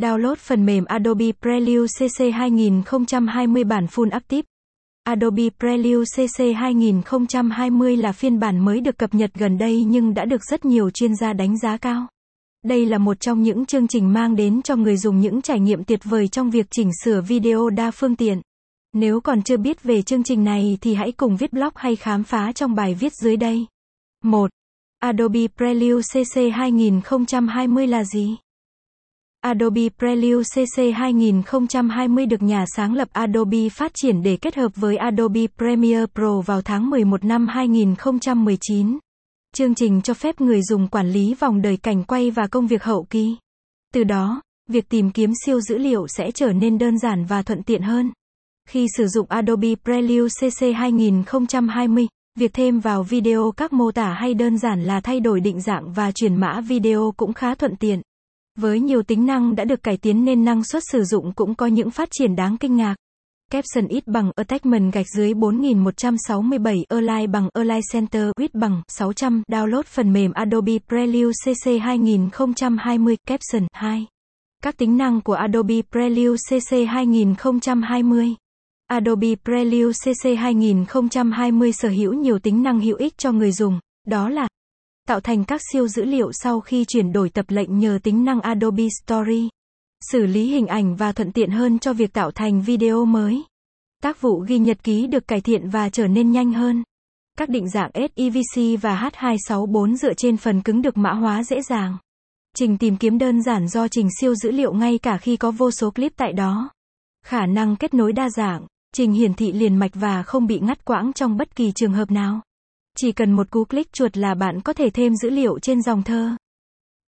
Download phần mềm Adobe Prelude CC 2020 bản full active. Adobe Prelude CC 2020 là phiên bản mới được cập nhật gần đây nhưng đã được rất nhiều chuyên gia đánh giá cao. Đây là một trong những chương trình mang đến cho người dùng những trải nghiệm tuyệt vời trong việc chỉnh sửa video đa phương tiện. Nếu còn chưa biết về chương trình này thì hãy cùng viết blog hay khám phá trong bài viết dưới đây. 1. Adobe Prelude CC 2020 là gì? Adobe Prelude CC 2020 được nhà sáng lập Adobe phát triển để kết hợp với Adobe Premiere Pro vào tháng 11 năm 2019. Chương trình cho phép người dùng quản lý vòng đời cảnh quay và công việc hậu kỳ. Từ đó, việc tìm kiếm siêu dữ liệu sẽ trở nên đơn giản và thuận tiện hơn. Khi sử dụng Adobe Prelude CC 2020, việc thêm vào video các mô tả hay đơn giản là thay đổi định dạng và chuyển mã video cũng khá thuận tiện. Với nhiều tính năng đã được cải tiến nên năng suất sử dụng cũng có những phát triển đáng kinh ngạc. Capson ít bằng Attachment gạch dưới 4167 Align bằng Align Center width bằng 600 Download phần mềm Adobe Prelude CC 2020 Capson 2 Các tính năng của Adobe Prelude CC 2020 Adobe Prelude CC 2020 sở hữu nhiều tính năng hữu ích cho người dùng, đó là tạo thành các siêu dữ liệu sau khi chuyển đổi tập lệnh nhờ tính năng Adobe Story, xử lý hình ảnh và thuận tiện hơn cho việc tạo thành video mới. Tác vụ ghi nhật ký được cải thiện và trở nên nhanh hơn. Các định dạng SEVC và H264 dựa trên phần cứng được mã hóa dễ dàng. Trình tìm kiếm đơn giản do trình siêu dữ liệu ngay cả khi có vô số clip tại đó. Khả năng kết nối đa dạng, trình hiển thị liền mạch và không bị ngắt quãng trong bất kỳ trường hợp nào. Chỉ cần một cú click chuột là bạn có thể thêm dữ liệu trên dòng thơ.